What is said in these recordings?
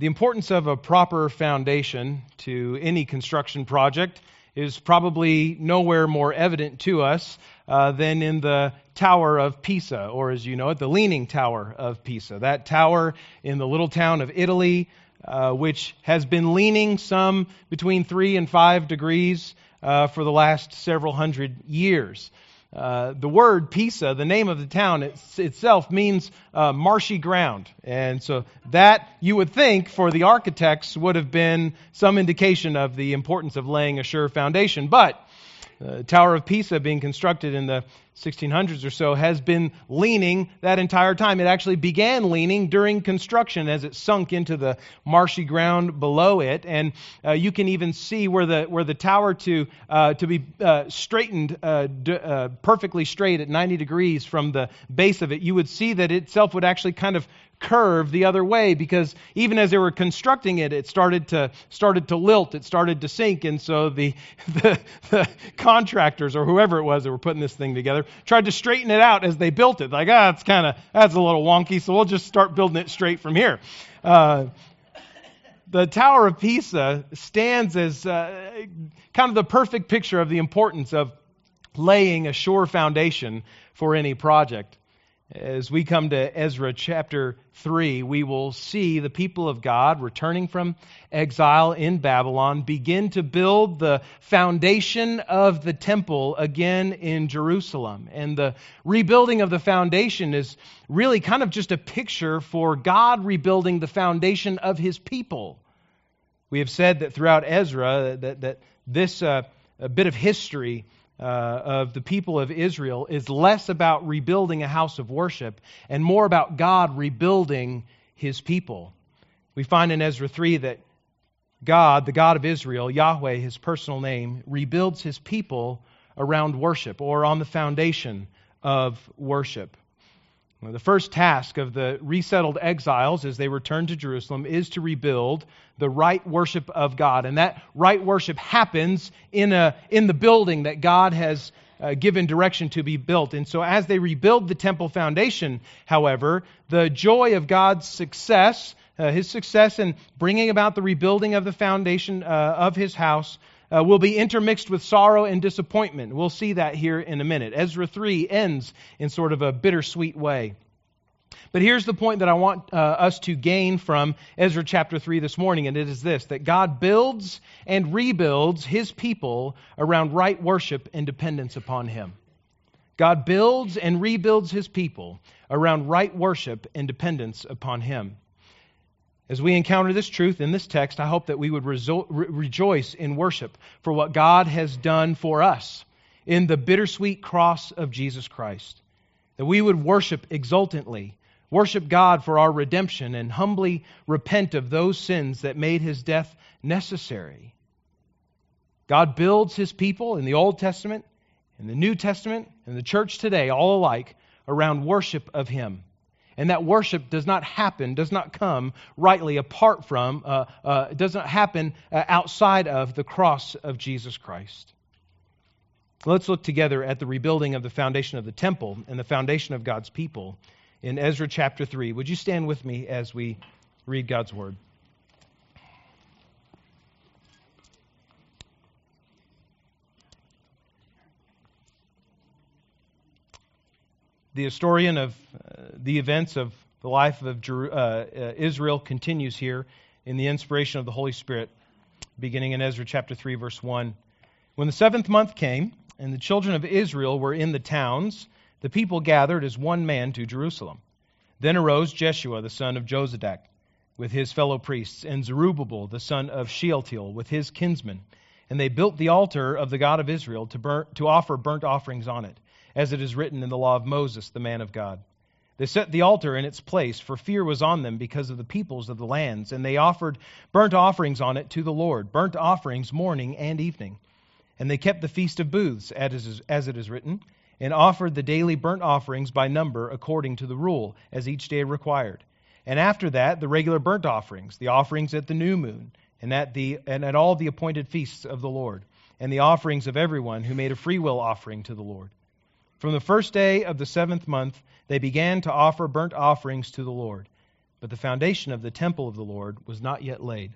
The importance of a proper foundation to any construction project is probably nowhere more evident to us uh, than in the Tower of Pisa, or as you know it, the Leaning Tower of Pisa. That tower in the little town of Italy, uh, which has been leaning some between three and five degrees uh, for the last several hundred years. Uh, the word Pisa, the name of the town it's, itself, means uh, marshy ground. And so that, you would think, for the architects, would have been some indication of the importance of laying a sure foundation. But the Tower of Pisa, being constructed in the 1600s or so, has been leaning that entire time. It actually began leaning during construction as it sunk into the marshy ground below it. And uh, you can even see where the, where the tower to, uh, to be uh, straightened uh, d- uh, perfectly straight at 90 degrees from the base of it, you would see that itself would actually kind of curve the other way because even as they were constructing it, it started to started to lilt, it started to sink, and so the the, the contractors or whoever it was that were putting this thing together tried to straighten it out as they built it. Like, ah, it's kind of that's a little wonky, so we'll just start building it straight from here. Uh, the Tower of Pisa stands as uh, kind of the perfect picture of the importance of laying a sure foundation for any project. As we come to Ezra chapter 3, we will see the people of God returning from exile in Babylon begin to build the foundation of the temple again in Jerusalem. And the rebuilding of the foundation is really kind of just a picture for God rebuilding the foundation of his people. We have said that throughout Ezra that, that this uh, bit of history uh, of the people of Israel is less about rebuilding a house of worship and more about God rebuilding his people. We find in Ezra 3 that God, the God of Israel, Yahweh, his personal name, rebuilds his people around worship or on the foundation of worship. The first task of the resettled exiles as they return to Jerusalem is to rebuild the right worship of God. And that right worship happens in, a, in the building that God has uh, given direction to be built. And so, as they rebuild the temple foundation, however, the joy of God's success, uh, his success in bringing about the rebuilding of the foundation uh, of his house, uh, will be intermixed with sorrow and disappointment. We'll see that here in a minute. Ezra 3 ends in sort of a bittersweet way. But here's the point that I want uh, us to gain from Ezra chapter 3 this morning, and it is this that God builds and rebuilds his people around right worship and dependence upon him. God builds and rebuilds his people around right worship and dependence upon him. As we encounter this truth in this text, I hope that we would rejo- rejoice in worship for what God has done for us in the bittersweet cross of Jesus Christ. That we would worship exultantly, worship God for our redemption, and humbly repent of those sins that made his death necessary. God builds his people in the Old Testament, in the New Testament, in the church today, all alike, around worship of him. And that worship does not happen, does not come rightly apart from, uh, uh, does not happen uh, outside of the cross of Jesus Christ. Let's look together at the rebuilding of the foundation of the temple and the foundation of God's people in Ezra chapter 3. Would you stand with me as we read God's word? The historian of the events of the life of Jeru- uh, uh, Israel continues here in the inspiration of the Holy Spirit, beginning in Ezra chapter 3, verse 1. When the seventh month came, and the children of Israel were in the towns, the people gathered as one man to Jerusalem. Then arose Jeshua the son of Jozadak with his fellow priests, and Zerubbabel the son of Shealtiel with his kinsmen. And they built the altar of the God of Israel to, burn, to offer burnt offerings on it as it is written in the law of Moses, the man of God. They set the altar in its place, for fear was on them because of the peoples of the lands, and they offered burnt offerings on it to the Lord, burnt offerings morning and evening. And they kept the feast of booths, as it is written, and offered the daily burnt offerings by number according to the rule, as each day required. And after that, the regular burnt offerings, the offerings at the new moon, and at, the, and at all the appointed feasts of the Lord, and the offerings of everyone who made a freewill offering to the Lord. From the first day of the seventh month, they began to offer burnt offerings to the Lord. but the foundation of the temple of the Lord was not yet laid.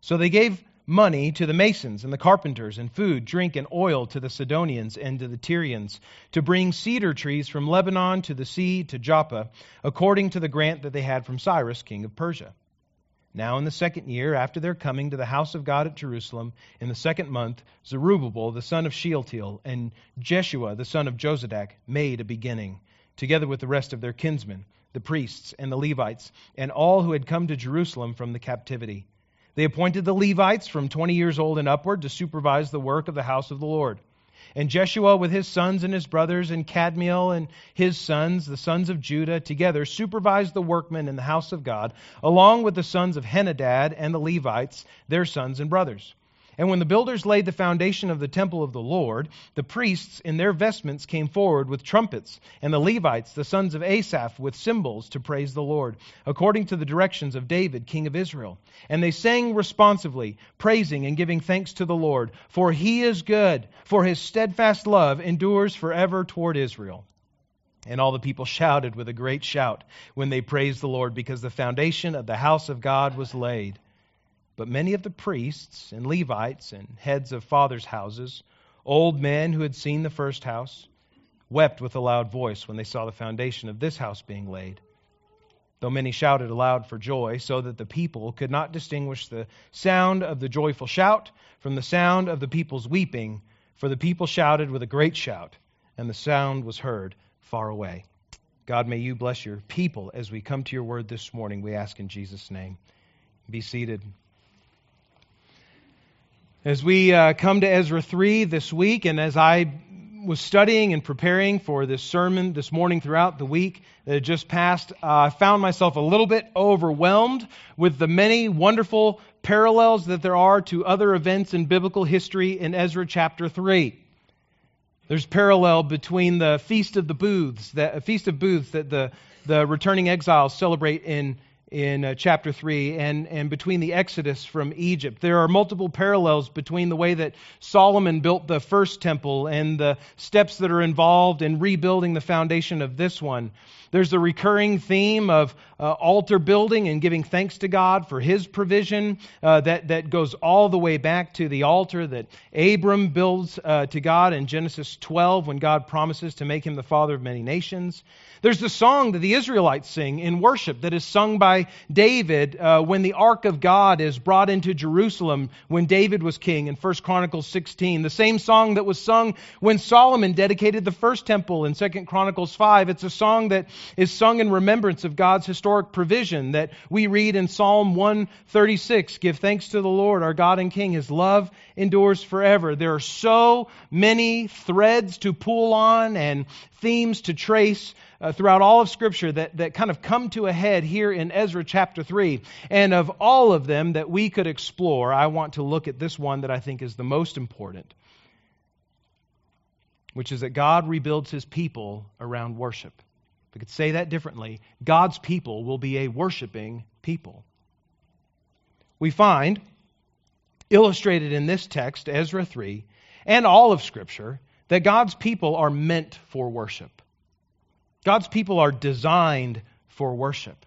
So they gave money to the masons and the carpenters, and food, drink, and oil to the Sidonians and to the Tyrians, to bring cedar trees from Lebanon to the sea to Joppa, according to the grant that they had from Cyrus, king of Persia. Now, in the second year after their coming to the house of God at Jerusalem, in the second month, Zerubbabel the son of Shealtiel and Jeshua the son of Jozadak made a beginning, together with the rest of their kinsmen, the priests and the Levites, and all who had come to Jerusalem from the captivity. They appointed the Levites from 20 years old and upward to supervise the work of the house of the Lord. And Jeshua with his sons and his brothers, and Kadmiel and his sons, the sons of Judah, together supervised the workmen in the house of God, along with the sons of Henadad and the Levites, their sons and brothers. And when the builders laid the foundation of the temple of the Lord, the priests in their vestments came forward with trumpets, and the Levites, the sons of Asaph, with cymbals to praise the Lord, according to the directions of David, king of Israel. And they sang responsively, praising and giving thanks to the Lord, for he is good, for his steadfast love endures forever toward Israel. And all the people shouted with a great shout when they praised the Lord, because the foundation of the house of God was laid. But many of the priests and Levites and heads of fathers' houses, old men who had seen the first house, wept with a loud voice when they saw the foundation of this house being laid. Though many shouted aloud for joy, so that the people could not distinguish the sound of the joyful shout from the sound of the people's weeping, for the people shouted with a great shout, and the sound was heard far away. God, may you bless your people as we come to your word this morning, we ask in Jesus' name. Be seated. As we uh, come to Ezra 3 this week, and as I was studying and preparing for this sermon this morning throughout the week that had just passed, uh, I found myself a little bit overwhelmed with the many wonderful parallels that there are to other events in biblical history in Ezra chapter 3. There's parallel between the Feast of the Booths, the Feast of Booths that the, the returning exiles celebrate in in uh, chapter 3 and, and between the Exodus from Egypt. There are multiple parallels between the way that Solomon built the first temple and the steps that are involved in rebuilding the foundation of this one. There's the recurring theme of uh, altar building and giving thanks to God for his provision uh, that, that goes all the way back to the altar that Abram builds uh, to God in Genesis 12 when God promises to make him the father of many nations. There's the song that the Israelites sing in worship that is sung by David uh, when the ark of God is brought into Jerusalem when David was king in 1 Chronicles 16. The same song that was sung when Solomon dedicated the first temple in 2 Chronicles 5. It's a song that is sung in remembrance of God's historic provision that we read in Psalm 136. Give thanks to the Lord, our God and King. His love endures forever. There are so many threads to pull on and themes to trace uh, throughout all of Scripture that, that kind of come to a head here in Ezra chapter 3. And of all of them that we could explore, I want to look at this one that I think is the most important, which is that God rebuilds his people around worship. We could say that differently, God's people will be a worshiping people. We find illustrated in this text, Ezra 3, and all of Scripture, that God's people are meant for worship. God's people are designed for worship.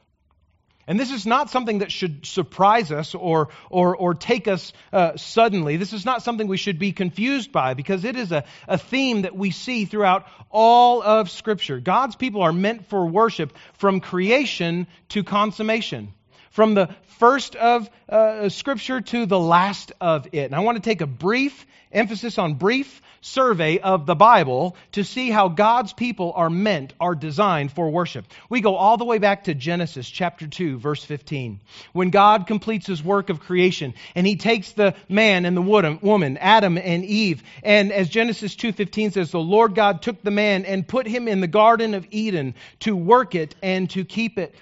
And this is not something that should surprise us or, or, or take us uh, suddenly. This is not something we should be confused by because it is a, a theme that we see throughout all of Scripture. God's people are meant for worship from creation to consummation, from the first of uh, Scripture to the last of it. And I want to take a brief emphasis on brief survey of the Bible to see how God's people are meant, are designed for worship. We go all the way back to Genesis chapter 2, verse 15. When God completes his work of creation and he takes the man and the woman, Adam and Eve, and as Genesis 2:15 says, the Lord God took the man and put him in the garden of Eden to work it and to keep it.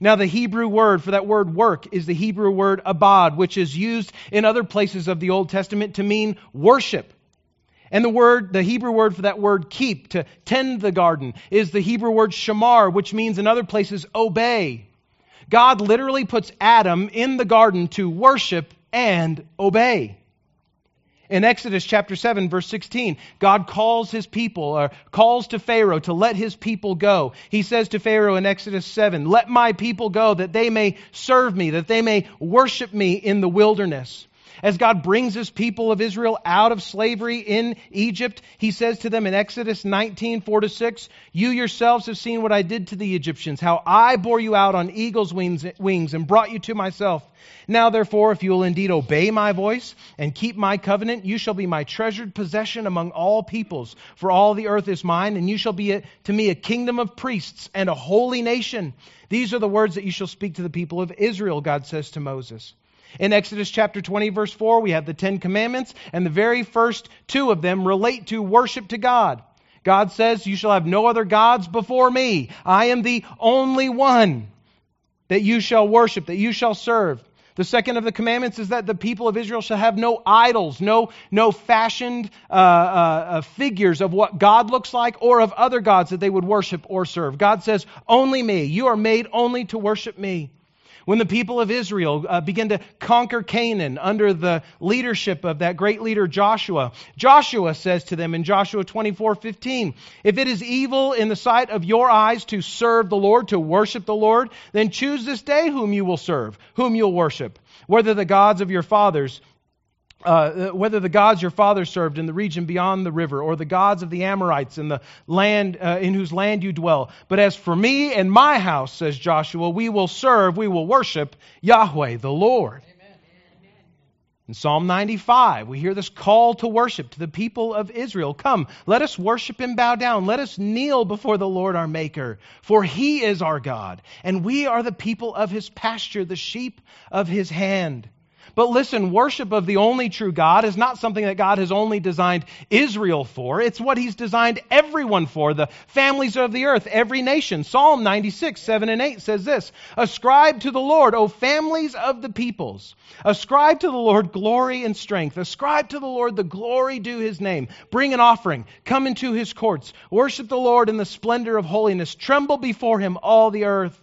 Now, the Hebrew word for that word work is the Hebrew word abad, which is used in other places of the Old Testament to mean worship. And the word, the Hebrew word for that word keep, to tend the garden, is the Hebrew word shamar, which means in other places obey. God literally puts Adam in the garden to worship and obey. In Exodus chapter 7, verse 16, God calls his people, or calls to Pharaoh to let his people go. He says to Pharaoh in Exodus 7, Let my people go that they may serve me, that they may worship me in the wilderness. As God brings his people of Israel out of slavery in Egypt, he says to them in Exodus 19, 4 to 6, You yourselves have seen what I did to the Egyptians, how I bore you out on eagle's wings, wings and brought you to myself. Now, therefore, if you will indeed obey my voice and keep my covenant, you shall be my treasured possession among all peoples. For all the earth is mine, and you shall be a, to me a kingdom of priests and a holy nation. These are the words that you shall speak to the people of Israel, God says to Moses. In Exodus chapter 20, verse 4, we have the Ten Commandments, and the very first two of them relate to worship to God. God says, You shall have no other gods before me. I am the only one that you shall worship, that you shall serve. The second of the commandments is that the people of Israel shall have no idols, no, no fashioned uh, uh, uh, figures of what God looks like or of other gods that they would worship or serve. God says, Only me. You are made only to worship me. When the people of Israel uh, began to conquer Canaan under the leadership of that great leader Joshua, Joshua says to them in Joshua 24:15, If it is evil in the sight of your eyes to serve the Lord, to worship the Lord, then choose this day whom you will serve, whom you'll worship, whether the gods of your fathers uh, whether the gods your father served in the region beyond the river, or the gods of the Amorites in the land uh, in whose land you dwell. But as for me and my house, says Joshua, we will serve, we will worship Yahweh, the Lord. Amen. In Psalm 95, we hear this call to worship to the people of Israel. Come, let us worship and bow down. Let us kneel before the Lord our Maker, for he is our God, and we are the people of his pasture, the sheep of his hand. But listen, worship of the only true God is not something that God has only designed Israel for. It's what He's designed everyone for, the families of the earth, every nation. Psalm 96, 7 and 8 says this Ascribe to the Lord, O families of the peoples. Ascribe to the Lord glory and strength. Ascribe to the Lord the glory due His name. Bring an offering. Come into His courts. Worship the Lord in the splendor of holiness. Tremble before Him, all the earth.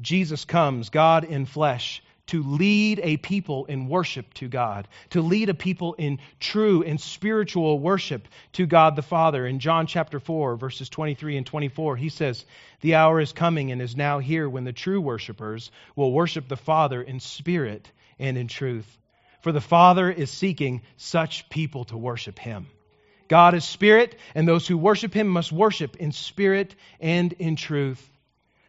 Jesus comes, God in flesh to lead a people in worship to God, to lead a people in true and spiritual worship to God the Father. In John chapter 4, verses 23 and 24, he says, The hour is coming and is now here when the true worshipers will worship the Father in spirit and in truth. For the Father is seeking such people to worship him. God is spirit, and those who worship him must worship in spirit and in truth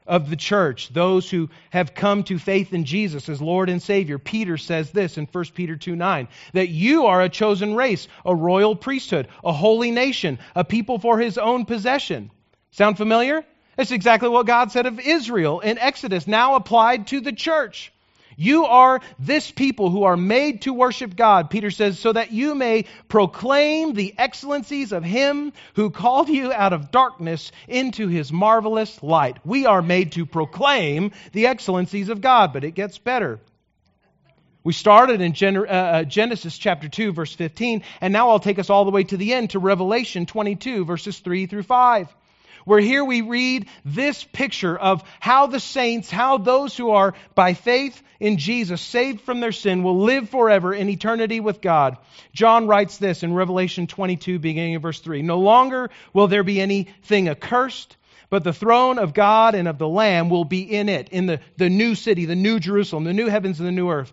of the church, those who have come to faith in Jesus as Lord and Savior. Peter says this in 1 Peter 2 9, that you are a chosen race, a royal priesthood, a holy nation, a people for his own possession. Sound familiar? That's exactly what God said of Israel in Exodus, now applied to the church. You are this people who are made to worship God, Peter says, so that you may proclaim the excellencies of Him who called you out of darkness into His marvelous light. We are made to proclaim the excellencies of God, but it gets better. We started in uh, uh, Genesis chapter 2, verse 15, and now I'll take us all the way to the end to Revelation 22, verses 3 through 5 where here we read this picture of how the saints, how those who are by faith in Jesus, saved from their sin, will live forever in eternity with God. John writes this in Revelation 22, beginning of verse 3 No longer will there be anything accursed. But the throne of God and of the Lamb will be in it, in the, the new city, the new Jerusalem, the new heavens and the new earth.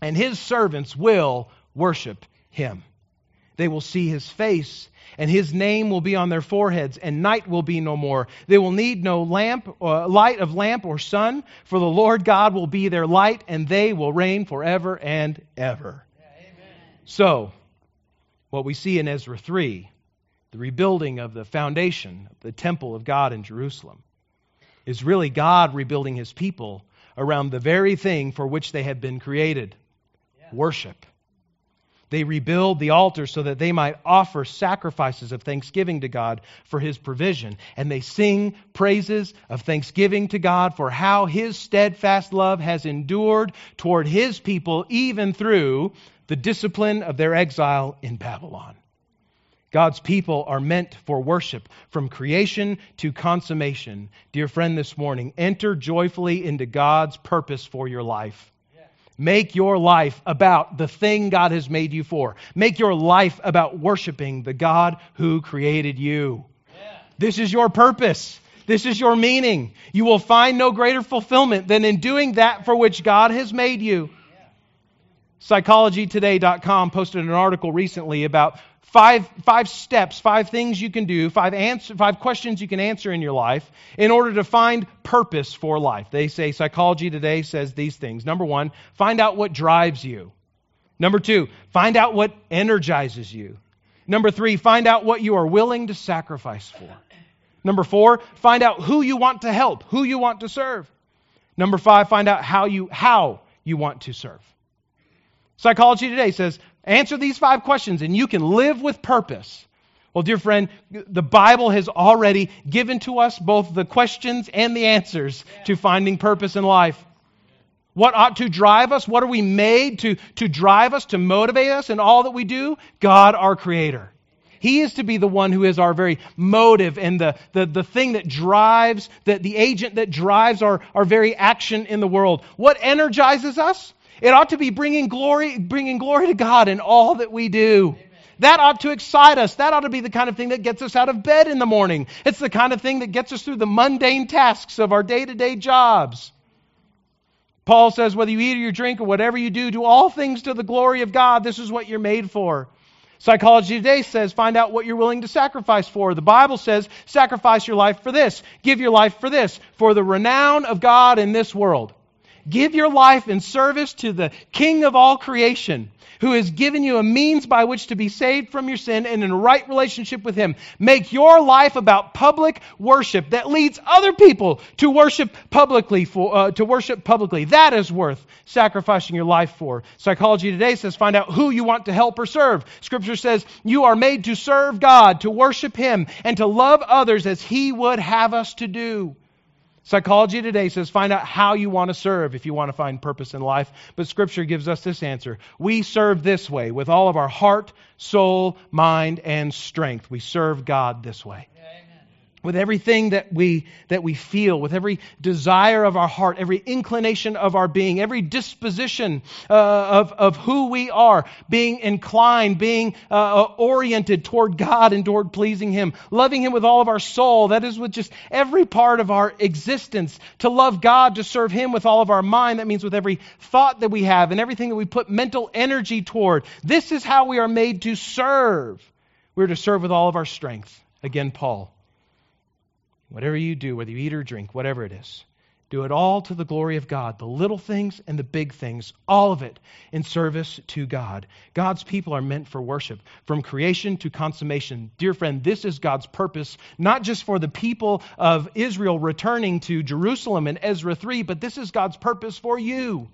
And his servants will worship him. They will see his face, and his name will be on their foreheads, and night will be no more. They will need no lamp, uh, light of lamp or sun, for the Lord God will be their light, and they will reign forever and ever. Yeah, so, what we see in Ezra 3, the rebuilding of the foundation of the temple of God in Jerusalem, is really God rebuilding his people around the very thing for which they had been created yeah. worship. They rebuild the altar so that they might offer sacrifices of thanksgiving to God for his provision. And they sing praises of thanksgiving to God for how his steadfast love has endured toward his people even through the discipline of their exile in Babylon. God's people are meant for worship from creation to consummation. Dear friend, this morning, enter joyfully into God's purpose for your life. Make your life about the thing God has made you for. Make your life about worshiping the God who created you. Yeah. This is your purpose. This is your meaning. You will find no greater fulfillment than in doing that for which God has made you. PsychologyToday.com posted an article recently about five, five steps, five things you can do, five, answer, five questions you can answer in your life in order to find purpose for life. They say Psychology Today says these things. Number one, find out what drives you. Number two, find out what energizes you. Number three, find out what you are willing to sacrifice for. Number four, find out who you want to help, who you want to serve. Number five, find out how you, how you want to serve. Psychology Today says answer these five questions and you can live with purpose. Well, dear friend, the Bible has already given to us both the questions and the answers to finding purpose in life. What ought to drive us? What are we made to, to drive us, to motivate us in all that we do? God, our Creator. He is to be the one who is our very motive and the, the, the thing that drives, the, the agent that drives our, our very action in the world. What energizes us? It ought to be bringing glory, bringing glory to God in all that we do. Amen. That ought to excite us. That ought to be the kind of thing that gets us out of bed in the morning. It's the kind of thing that gets us through the mundane tasks of our day to day jobs. Paul says, whether you eat or you drink or whatever you do, do all things to the glory of God. This is what you're made for. Psychology Today says find out what you're willing to sacrifice for. The Bible says sacrifice your life for this, give your life for this, for the renown of God in this world. Give your life in service to the King of all creation who has given you a means by which to be saved from your sin and in a right relationship with Him. Make your life about public worship that leads other people to worship publicly. For, uh, to worship publicly, that is worth sacrificing your life for. Psychology Today says find out who you want to help or serve. Scripture says you are made to serve God, to worship Him, and to love others as He would have us to do. Psychology Today says find out how you want to serve if you want to find purpose in life. But Scripture gives us this answer. We serve this way with all of our heart, soul, mind, and strength. We serve God this way with everything that we that we feel with every desire of our heart every inclination of our being every disposition uh, of, of who we are being inclined being uh, oriented toward god and toward pleasing him loving him with all of our soul that is with just every part of our existence. To love god to serve him with all of our mind that means with every thought that we have and everything that we put mental energy toward. This is how we are made to serve. We're to serve with all of our strength. Again paul Whatever you do, whether you eat or drink, whatever it is, do it all to the glory of God, the little things and the big things, all of it in service to God. God's people are meant for worship, from creation to consummation. Dear friend, this is God's purpose, not just for the people of Israel returning to Jerusalem in Ezra 3, but this is God's purpose for you.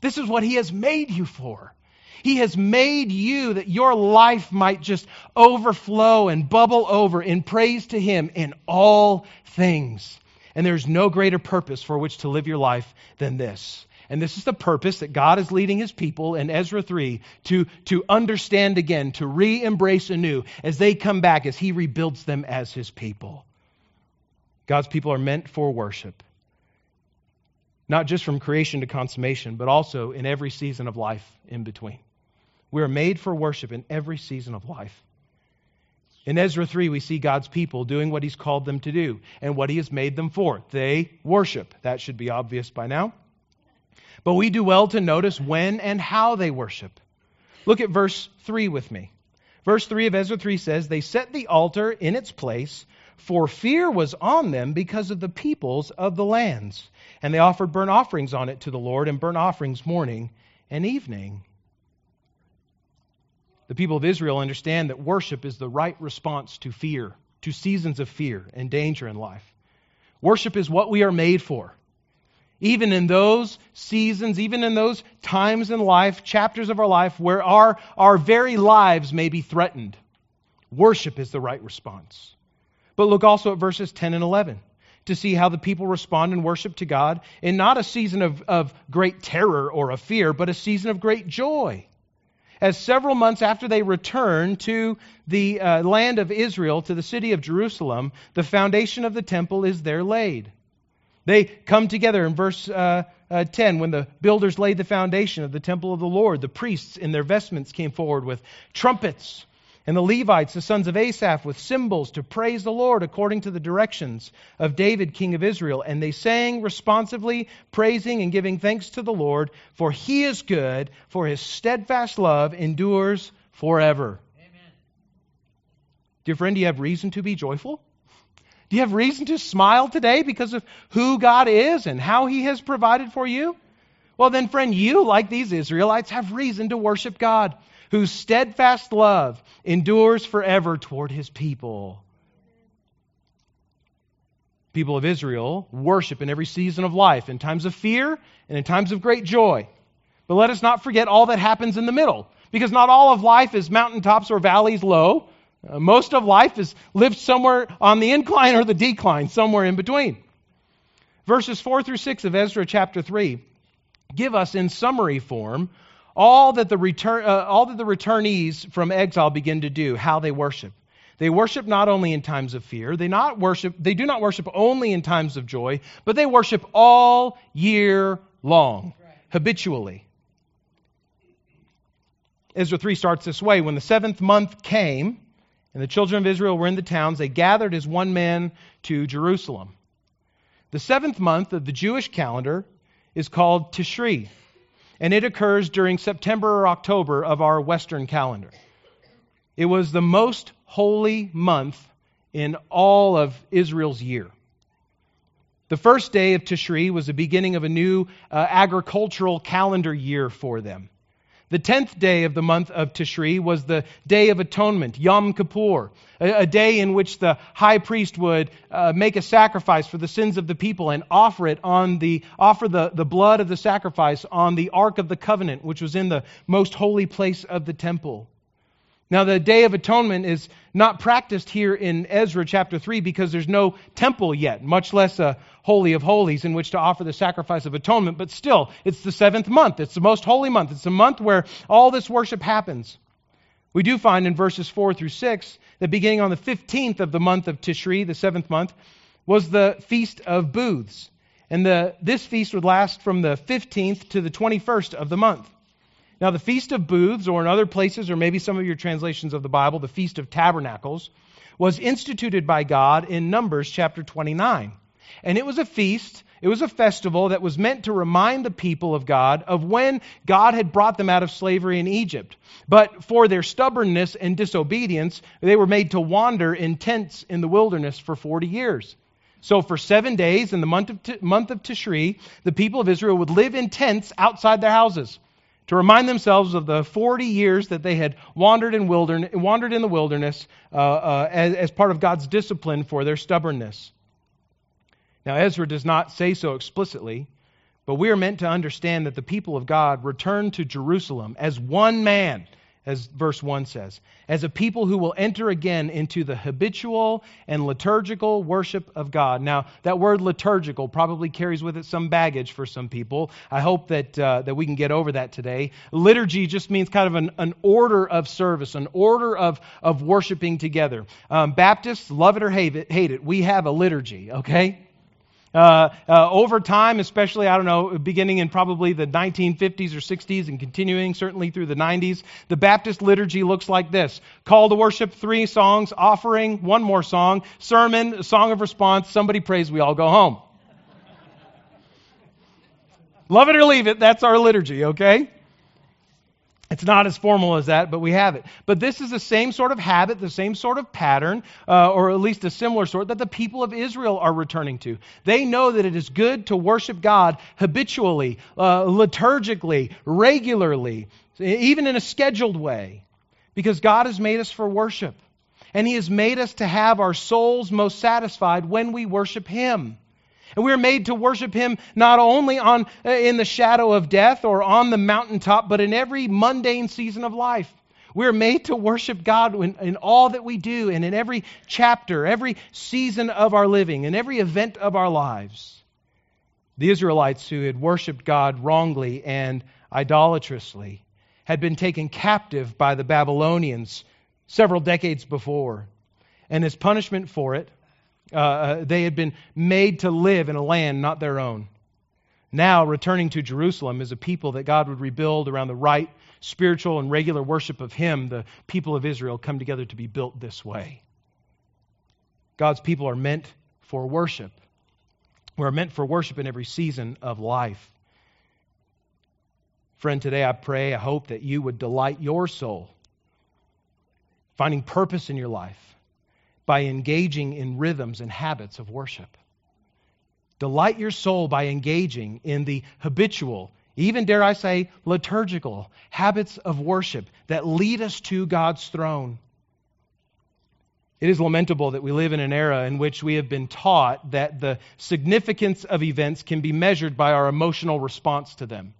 This is what He has made you for. He has made you that your life might just overflow and bubble over in praise to Him in all things. And there's no greater purpose for which to live your life than this. And this is the purpose that God is leading his people in Ezra 3 to, to understand again, to re embrace anew as they come back, as he rebuilds them as his people. God's people are meant for worship, not just from creation to consummation, but also in every season of life in between. We are made for worship in every season of life. In Ezra 3, we see God's people doing what He's called them to do and what He has made them for. They worship. That should be obvious by now. But we do well to notice when and how they worship. Look at verse 3 with me. Verse 3 of Ezra 3 says, They set the altar in its place, for fear was on them because of the peoples of the lands. And they offered burnt offerings on it to the Lord, and burnt offerings morning and evening. The people of Israel understand that worship is the right response to fear, to seasons of fear and danger in life. Worship is what we are made for. Even in those seasons, even in those times in life, chapters of our life where our, our very lives may be threatened, worship is the right response. But look also at verses 10 and 11 to see how the people respond in worship to God in not a season of, of great terror or of fear, but a season of great joy as several months after they return to the uh, land of Israel, to the city of Jerusalem, the foundation of the temple is there laid. They come together in verse uh, uh, 10 when the builders laid the foundation of the temple of the Lord. The priests in their vestments came forward with trumpets, and the Levites, the sons of Asaph, with cymbals to praise the Lord according to the directions of David, king of Israel. And they sang responsively, praising and giving thanks to the Lord, for he is good, for his steadfast love endures forever. Amen. Dear friend, do you have reason to be joyful? Do you have reason to smile today because of who God is and how He has provided for you? Well, then, friend, you, like these Israelites, have reason to worship God, whose steadfast love endures forever toward His people. People of Israel worship in every season of life, in times of fear and in times of great joy. But let us not forget all that happens in the middle, because not all of life is mountaintops or valleys low. Uh, most of life is lived somewhere on the incline or the decline, somewhere in between. Verses 4 through 6 of Ezra chapter 3 give us in summary form all that the, return, uh, all that the returnees from exile begin to do, how they worship. They worship not only in times of fear, they not worship they do not worship only in times of joy, but they worship all year long, habitually. Ezra 3 starts this way, when the 7th month came, and the children of Israel were in the towns. They gathered as one man to Jerusalem. The seventh month of the Jewish calendar is called Tishri, and it occurs during September or October of our Western calendar. It was the most holy month in all of Israel's year. The first day of Tishri was the beginning of a new uh, agricultural calendar year for them. The tenth day of the month of Tishri was the Day of Atonement, Yom Kippur, a, a day in which the high priest would uh, make a sacrifice for the sins of the people and offer it on the offer the, the blood of the sacrifice on the Ark of the Covenant, which was in the most holy place of the temple. Now, the Day of Atonement is not practiced here in Ezra chapter 3 because there's no temple yet, much less a Holy of Holies in which to offer the sacrifice of atonement. But still, it's the seventh month. It's the most holy month. It's the month where all this worship happens. We do find in verses 4 through 6 that beginning on the 15th of the month of Tishri, the seventh month, was the Feast of Booths. And the, this feast would last from the 15th to the 21st of the month. Now, the Feast of Booths, or in other places, or maybe some of your translations of the Bible, the Feast of Tabernacles, was instituted by God in Numbers chapter 29. And it was a feast, it was a festival that was meant to remind the people of God of when God had brought them out of slavery in Egypt. But for their stubbornness and disobedience, they were made to wander in tents in the wilderness for 40 years. So, for seven days in the month of, month of Tishri, the people of Israel would live in tents outside their houses to remind themselves of the 40 years that they had wandered in, wilderness, wandered in the wilderness uh, uh, as, as part of God's discipline for their stubbornness. Now, Ezra does not say so explicitly, but we are meant to understand that the people of God returned to Jerusalem as one man as verse 1 says, as a people who will enter again into the habitual and liturgical worship of God. Now, that word liturgical probably carries with it some baggage for some people. I hope that, uh, that we can get over that today. Liturgy just means kind of an, an order of service, an order of, of worshiping together. Um, Baptists, love it or hate it, hate it, we have a liturgy, okay? Uh, uh, over time, especially, I don't know, beginning in probably the 1950s or 60s and continuing certainly through the 90s, the Baptist liturgy looks like this call to worship, three songs, offering, one more song, sermon, song of response, somebody prays, we all go home. Love it or leave it, that's our liturgy, okay? It's not as formal as that, but we have it. But this is the same sort of habit, the same sort of pattern, uh, or at least a similar sort, that the people of Israel are returning to. They know that it is good to worship God habitually, uh, liturgically, regularly, even in a scheduled way, because God has made us for worship. And He has made us to have our souls most satisfied when we worship Him. And we are made to worship him not only on, uh, in the shadow of death or on the mountaintop, but in every mundane season of life. We are made to worship God in, in, all that we do and in every chapter, every season of our living, in every event of our lives. The Israelites who had worshiped God wrongly and idolatrously had been taken captive by the Babylonians several decades before. And as punishment for it, Uh, uh, they had been made to live in a land not their own. Now, returning to Jerusalem as a people that God would rebuild around the right, spiritual, and regular worship of Him, the people of Israel come together to be built this way. God's people are meant for worship. We're meant for worship in every season of life. Friend, today I pray, I hope that you would delight your soul, finding purpose in your life by engaging in rhythms and habits of worship. Delight your soul by engaging in the habitual, even dare I say, liturgical habits of worship that lead us to God's throne. It is lamentable that we live in an era in which we have been taught that the significance of events can be measured by our emotional response to them.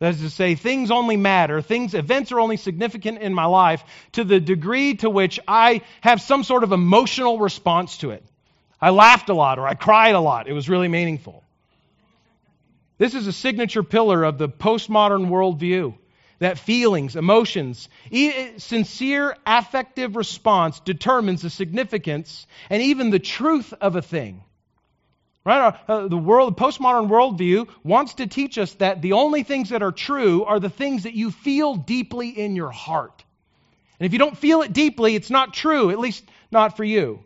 That is to say, things only matter, things, events are only significant in my life to the degree to which I have some sort of emotional response to it. I laughed a lot or I cried a lot. It was really meaningful. This is a signature pillar of the postmodern worldview that feelings, emotions, sincere affective response determines the significance and even the truth of a thing. Right? Uh, the world, postmodern worldview wants to teach us that the only things that are true are the things that you feel deeply in your heart. And if you don't feel it deeply, it's not true, at least not for you.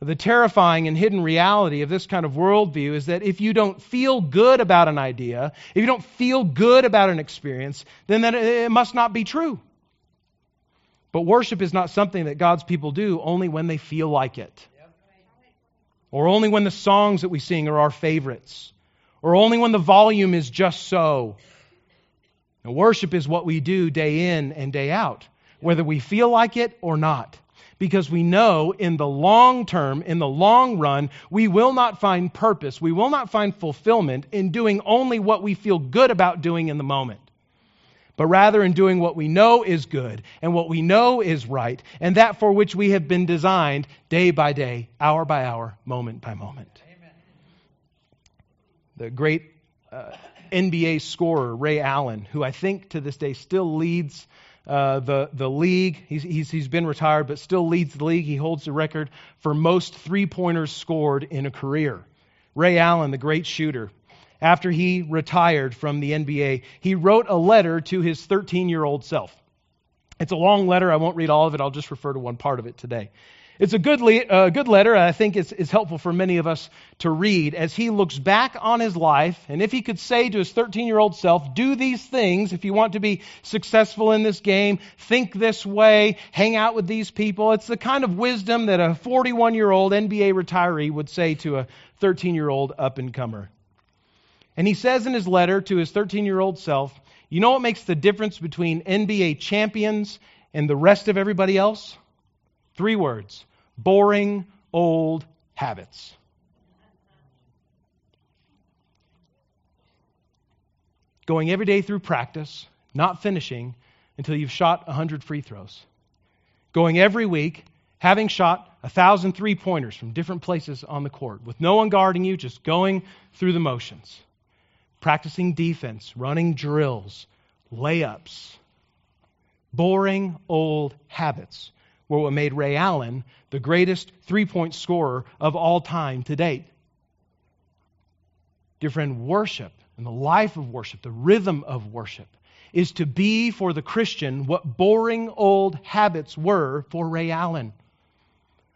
The terrifying and hidden reality of this kind of worldview is that if you don't feel good about an idea, if you don't feel good about an experience, then that it must not be true. But worship is not something that God's people do only when they feel like it or only when the songs that we sing are our favorites, or only when the volume is just so. Now, worship is what we do day in and day out, whether we feel like it or not. Because we know in the long term, in the long run, we will not find purpose, we will not find fulfillment in doing only what we feel good about doing in the moment but rather in doing what we know is good and what we know is right, and that for which we have been designed day by day, hour by hour, moment by moment. Amen. The great uh, NBA scorer, Ray Allen, who I think to this day still leads uh, the, the league. He's, he's, he's been retired, but still leads the league. He holds the record for most three pointers scored in a career. Ray Allen, the great shooter, after he retired from the NBA, he wrote a letter to his 13 year old self. It's a long letter. I won't read all of it. I'll just refer to one part of it today. It's a good, le- uh, good letter. I think it's, it's helpful for many of us to read as he looks back on his life. And if he could say to his 13 year old self, do these things if you want to be successful in this game, think this way, hang out with these people. It's the kind of wisdom that a 41 year old NBA retiree would say to a 13 year old up and comer. And he says in his letter to his 13 year old self, You know what makes the difference between NBA champions and the rest of everybody else? Three words boring old habits. Going every day through practice, not finishing until you've shot 100 free throws. Going every week, having shot 1,000 three pointers from different places on the court, with no one guarding you, just going through the motions practicing defense, running drills, layups. Boring old habits were what made Ray Allen the greatest three point scorer of all time to date. Dear friend, worship and the life of worship, the rhythm of worship, is to be for the Christian what boring old habits were for Ray Allen.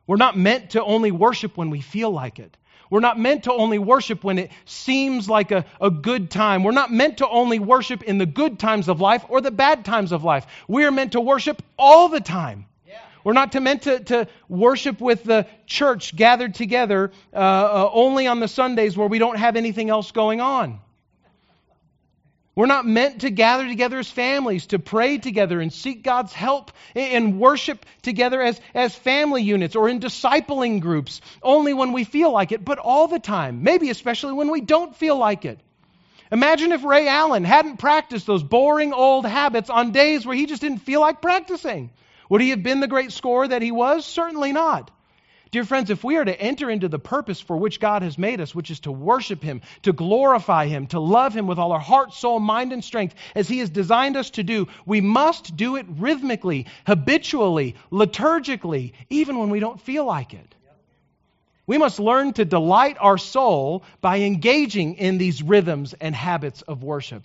We're not meant to only worship when we feel like it. We're not meant to only worship when it seems like a, a good time. We're not meant to only worship in the good times of life or the bad times of life. We are meant to worship all the time. We're not to meant to, to worship with the church gathered together uh, uh, only on the Sundays where we don't have anything else going on. We're not meant to gather together as families, to pray together and seek God's help and worship together as, as family units or in discipling groups, only when we feel like it, but all the time, maybe especially when we don't feel like it. Imagine if Ray Allen hadn't practiced those boring old habits on days where he just didn't feel like practicing. Would he have been the great scorer that he was? Certainly not. Dear friends, if we are to enter into the purpose for which God has made us, which is to worship Him, to glorify Him, to love Him with all our heart, soul, mind, and strength, as He has designed us to do, we must do it rhythmically, habitually, liturgically, even when we don't feel like it. We must learn to delight our soul by engaging in these rhythms and habits of worship.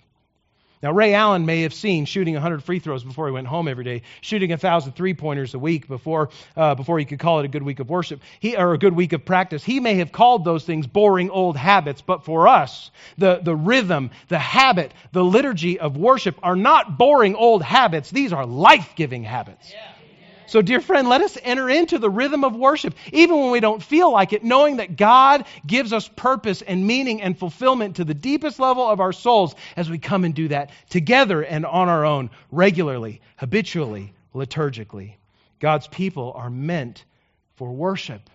Now, Ray Allen may have seen shooting 100 free throws before he went home every day, shooting 1,000 three pointers a week before, uh, before he could call it a good week of worship, he, or a good week of practice. He may have called those things boring old habits, but for us, the, the rhythm, the habit, the liturgy of worship are not boring old habits. These are life giving habits. Yeah. So, dear friend, let us enter into the rhythm of worship, even when we don't feel like it, knowing that God gives us purpose and meaning and fulfillment to the deepest level of our souls as we come and do that together and on our own, regularly, habitually, liturgically. God's people are meant for worship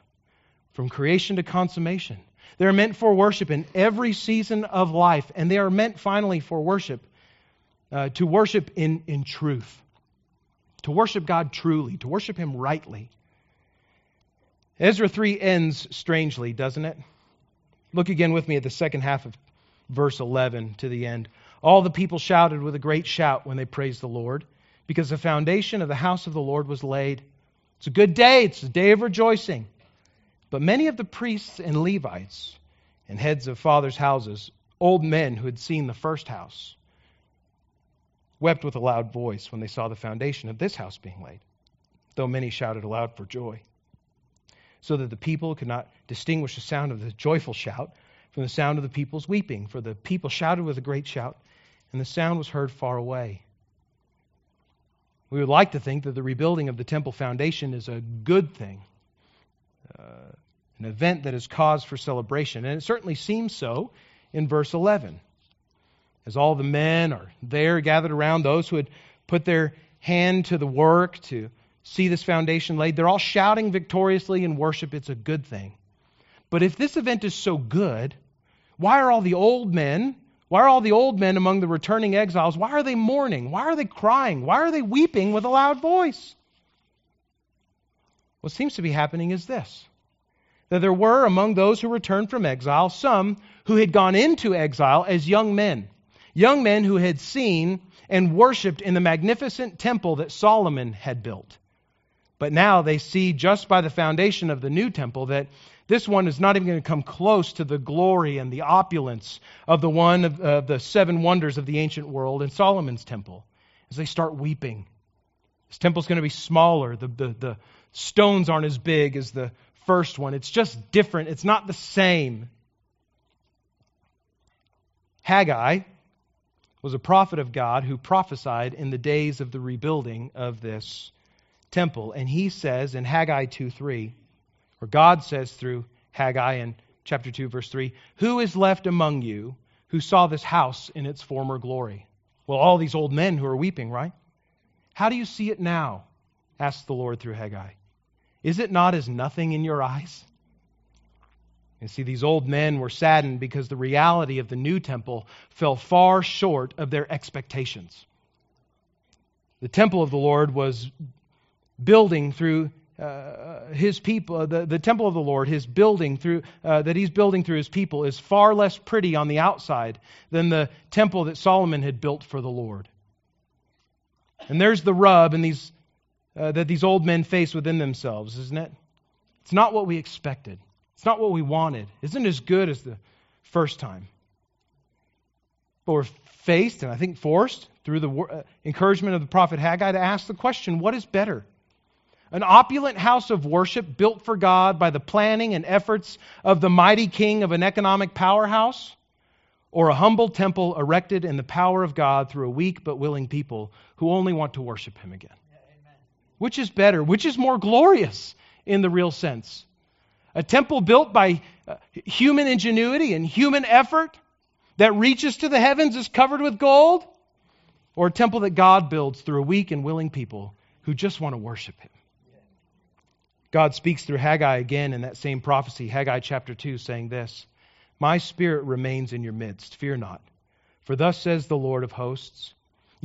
from creation to consummation. They're meant for worship in every season of life, and they are meant finally for worship, uh, to worship in, in truth to worship God truly, to worship Him rightly. Ezra 3 ends strangely, doesn't it? Look again with me at the second half of verse 11 to the end. All the people shouted with a great shout when they praised the Lord, because the foundation of the house of the Lord was laid. It's a good day, it's a day of rejoicing. But many of the priests and Levites and heads of fathers' houses, old men who had seen the first house, wept with a loud voice when they saw the foundation of this house being laid, though many shouted aloud for joy, so that the people could not distinguish the sound of the joyful shout from the sound of the people's weeping. For the people shouted with a great shout, and the sound was heard far away. We would like to think that the rebuilding of the temple foundation is a good thing, uh, an event that is cause for celebration, and it certainly seems so in verse 11 as all the men are there gathered around, those who had put their hand to the work to see this foundation laid, they're all shouting victoriously in worship. It's a good thing. But if this event is so good, why are all the old men, why are all the old men among the returning exiles, why are they mourning? Why are they crying? Why are they weeping with a loud voice? What seems to be happening is this that there were among those who returned from exile some who had gone into exile as young men young men who had seen and worshiped in the magnificent temple that Solomon had built. But now they see just by the foundation of the new temple that this one is not even going to come close to the glory and the opulence of the one of uh, the seven wonders of the ancient world in Solomon's temple. As they start weeping, this temple's going to be smaller. The, the, the stones aren't as big as the first one. It's just different. It's not the same. Haggai, was a prophet of God who prophesied in the days of the rebuilding of this temple. And he says in Haggai 2 3, or God says through Haggai in chapter 2, verse 3, Who is left among you who saw this house in its former glory? Well, all these old men who are weeping, right? How do you see it now? asked the Lord through Haggai. Is it not as nothing in your eyes? And see, these old men were saddened because the reality of the new temple fell far short of their expectations. The temple of the Lord was building through uh, his people, the, the temple of the Lord, his building through uh, that he's building through his people is far less pretty on the outside than the temple that Solomon had built for the Lord. And there's the rub and these uh, that these old men face within themselves, isn't it? It's not what we expected. It's not what we wanted. Isn't as good as the first time. But we're faced, and I think forced, through the uh, encouragement of the prophet Haggai, to ask the question what is better? An opulent house of worship built for God by the planning and efforts of the mighty king of an economic powerhouse? Or a humble temple erected in the power of God through a weak but willing people who only want to worship Him again? Which is better? Which is more glorious in the real sense? A temple built by uh, human ingenuity and human effort that reaches to the heavens is covered with gold? Or a temple that God builds through a weak and willing people who just want to worship Him? God speaks through Haggai again in that same prophecy, Haggai chapter 2, saying this My spirit remains in your midst, fear not. For thus says the Lord of hosts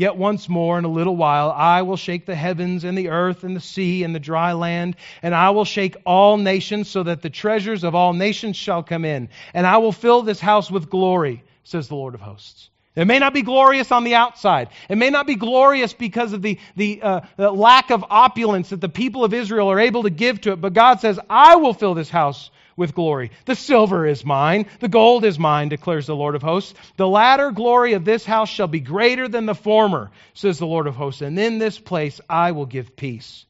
Yet once more, in a little while, I will shake the heavens and the earth and the sea and the dry land, and I will shake all nations so that the treasures of all nations shall come in. And I will fill this house with glory, says the Lord of hosts. It may not be glorious on the outside. It may not be glorious because of the, the, uh, the lack of opulence that the people of Israel are able to give to it, but God says, I will fill this house with glory. The silver is mine, the gold is mine, declares the Lord of hosts. The latter glory of this house shall be greater than the former, says the Lord of hosts. And in this place I will give peace,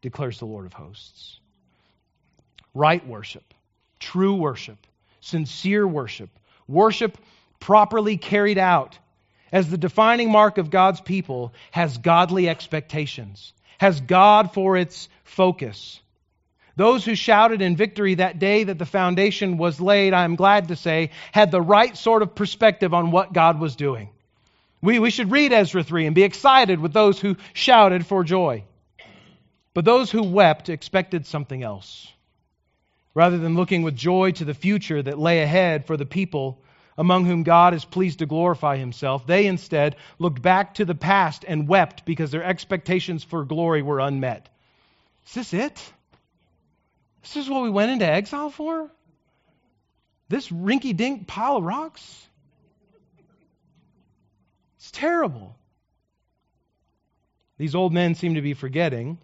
declares the Lord of hosts. Right worship, true worship, sincere worship, worship properly carried out as the defining mark of God's people has godly expectations, has God for its focus. Those who shouted in victory that day that the foundation was laid, I am glad to say, had the right sort of perspective on what God was doing. We, we should read Ezra 3 and be excited with those who shouted for joy. But those who wept expected something else. Rather than looking with joy to the future that lay ahead for the people among whom God is pleased to glorify himself, they instead looked back to the past and wept because their expectations for glory were unmet. Is this it? This is what we went into exile for? This rinky dink pile of rocks? It's terrible. These old men seem to be forgetting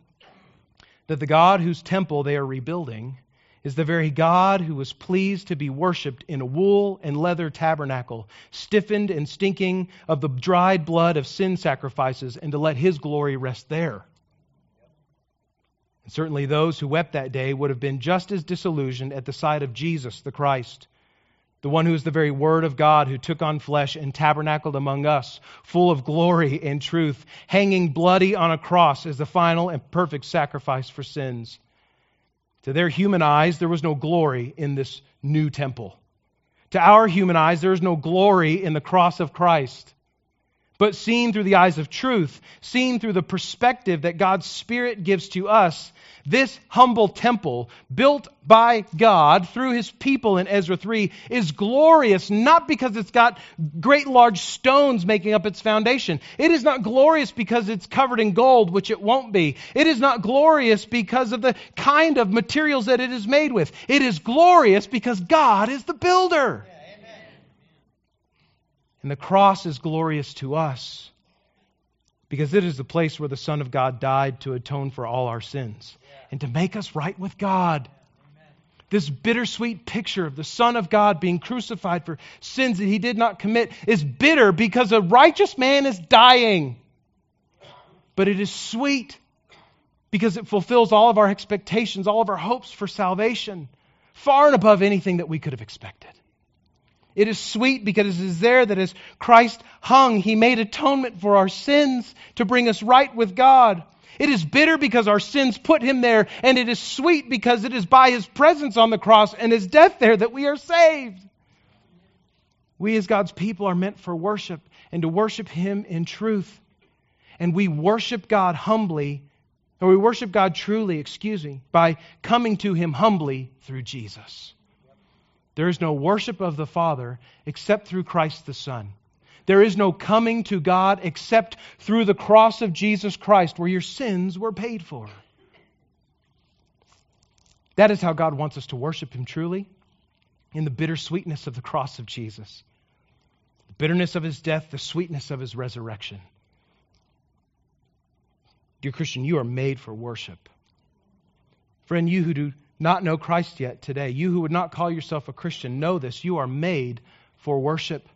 that the God whose temple they are rebuilding is the very God who was pleased to be worshiped in a wool and leather tabernacle, stiffened and stinking of the dried blood of sin sacrifices, and to let his glory rest there. And certainly those who wept that day would have been just as disillusioned at the sight of Jesus, the Christ, the one who is the very Word of God, who took on flesh and tabernacled among us, full of glory and truth, hanging bloody on a cross as the final and perfect sacrifice for sins. To their human eyes, there was no glory in this new temple. To our human eyes, there is no glory in the cross of Christ but seen through the eyes of truth, seen through the perspective that God's Spirit gives to us, this humble temple, built by God through his people in Ezra 3, is glorious not because it's got great large stones making up its foundation. It is not glorious because it's covered in gold, which it won't be. It is not glorious because of the kind of materials that it is made with. It is glorious because God is the builder. And the cross is glorious to us because it is the place where the Son of God died to atone for all our sins and to make us right with God. This bittersweet picture of the Son of God being crucified for sins that he did not commit is bitter because a righteous man is dying. But it is sweet because it fulfills all of our expectations, all of our hopes for salvation, far and above anything that we could have expected. It is sweet because it is there that as Christ hung, he made atonement for our sins to bring us right with God. It is bitter because our sins put him there, and it is sweet because it is by his presence on the cross and his death there that we are saved. We, as God's people, are meant for worship and to worship him in truth. And we worship God humbly, or we worship God truly, excuse me, by coming to him humbly through Jesus. There is no worship of the Father except through Christ the Son. There is no coming to God except through the cross of Jesus Christ, where your sins were paid for. That is how God wants us to worship Him truly, in the bittersweetness of the cross of Jesus, the bitterness of His death, the sweetness of His resurrection. Dear Christian, you are made for worship. Friend, you who do not know Christ yet today, you who would not call yourself a Christian, know this. You are made for worship.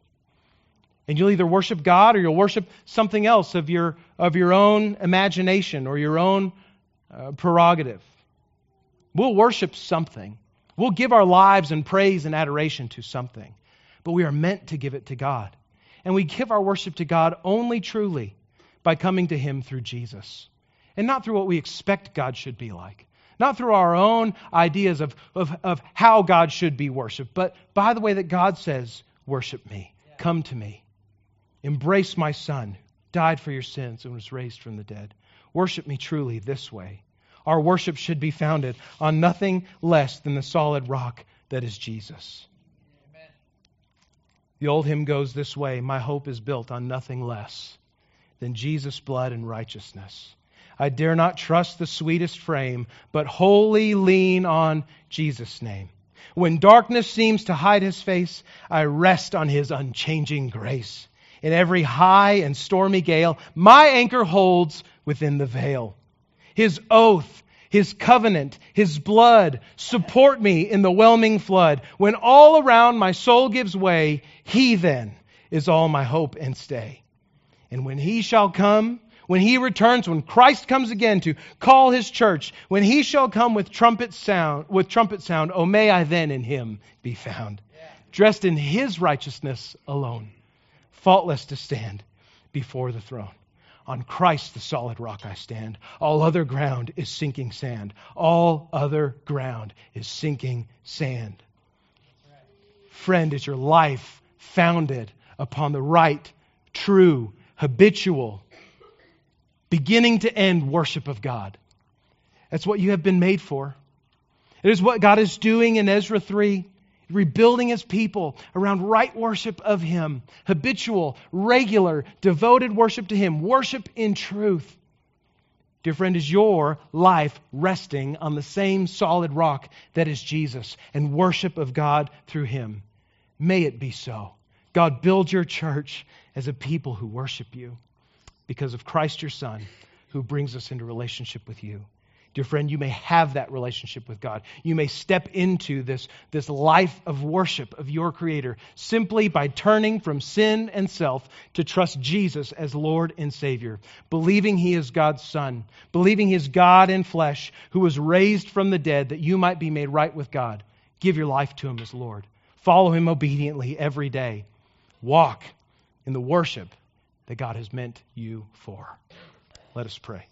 And you'll either worship God or you'll worship something else of your, of your own imagination or your own uh, prerogative. We'll worship something. We'll give our lives and praise and adoration to something. But we are meant to give it to God. And we give our worship to God only truly by coming to Him through Jesus and not through what we expect God should be like not through our own ideas of, of, of how God should be worshiped, but by the way that God says, Worship me, come to me, embrace my Son, died for your sins, and was raised from the dead. Worship me truly this way. Our worship should be founded on nothing less than the solid rock that is Jesus. Amen. The old hymn goes this way My hope is built on nothing less than Jesus' blood and righteousness. I dare not trust the sweetest frame, but wholly lean on Jesus' name. When darkness seems to hide his face, I rest on his unchanging grace. In every high and stormy gale, my anchor holds within the veil. His oath, his covenant, his blood support me in the whelming flood. When all around my soul gives way, he then is all my hope and stay. And when he shall come, when he returns, when Christ comes again to call his church, when he shall come with trumpet sound, with trumpet sound, oh may I then in him be found, dressed in his righteousness alone, faultless to stand before the throne. On Christ, the solid rock, I stand. All other ground is sinking sand. All other ground is sinking sand. Friend, is your life founded upon the right, true, habitual, beginning to end worship of God? That's what you have been made for. It is what God is doing in Ezra 3 rebuilding his people around right worship of him, habitual, regular, devoted worship to him, worship in truth. Dear friend, is your life resting on the same solid rock that is Jesus and worship of God through him? May it be so. God, build your church as a people who worship you because of Christ your Son, who brings us into relationship with you. Dear friend, you may have that relationship with God. You may step into this, this life of worship of your Creator simply by turning from sin and self to trust Jesus as Lord and Savior, believing He is God's Son, believing He is God in flesh who was raised from the dead that you might be made right with God. Give your life to Him as Lord. Follow Him obediently every day. Walk in the worship that God has meant you for. Let us pray.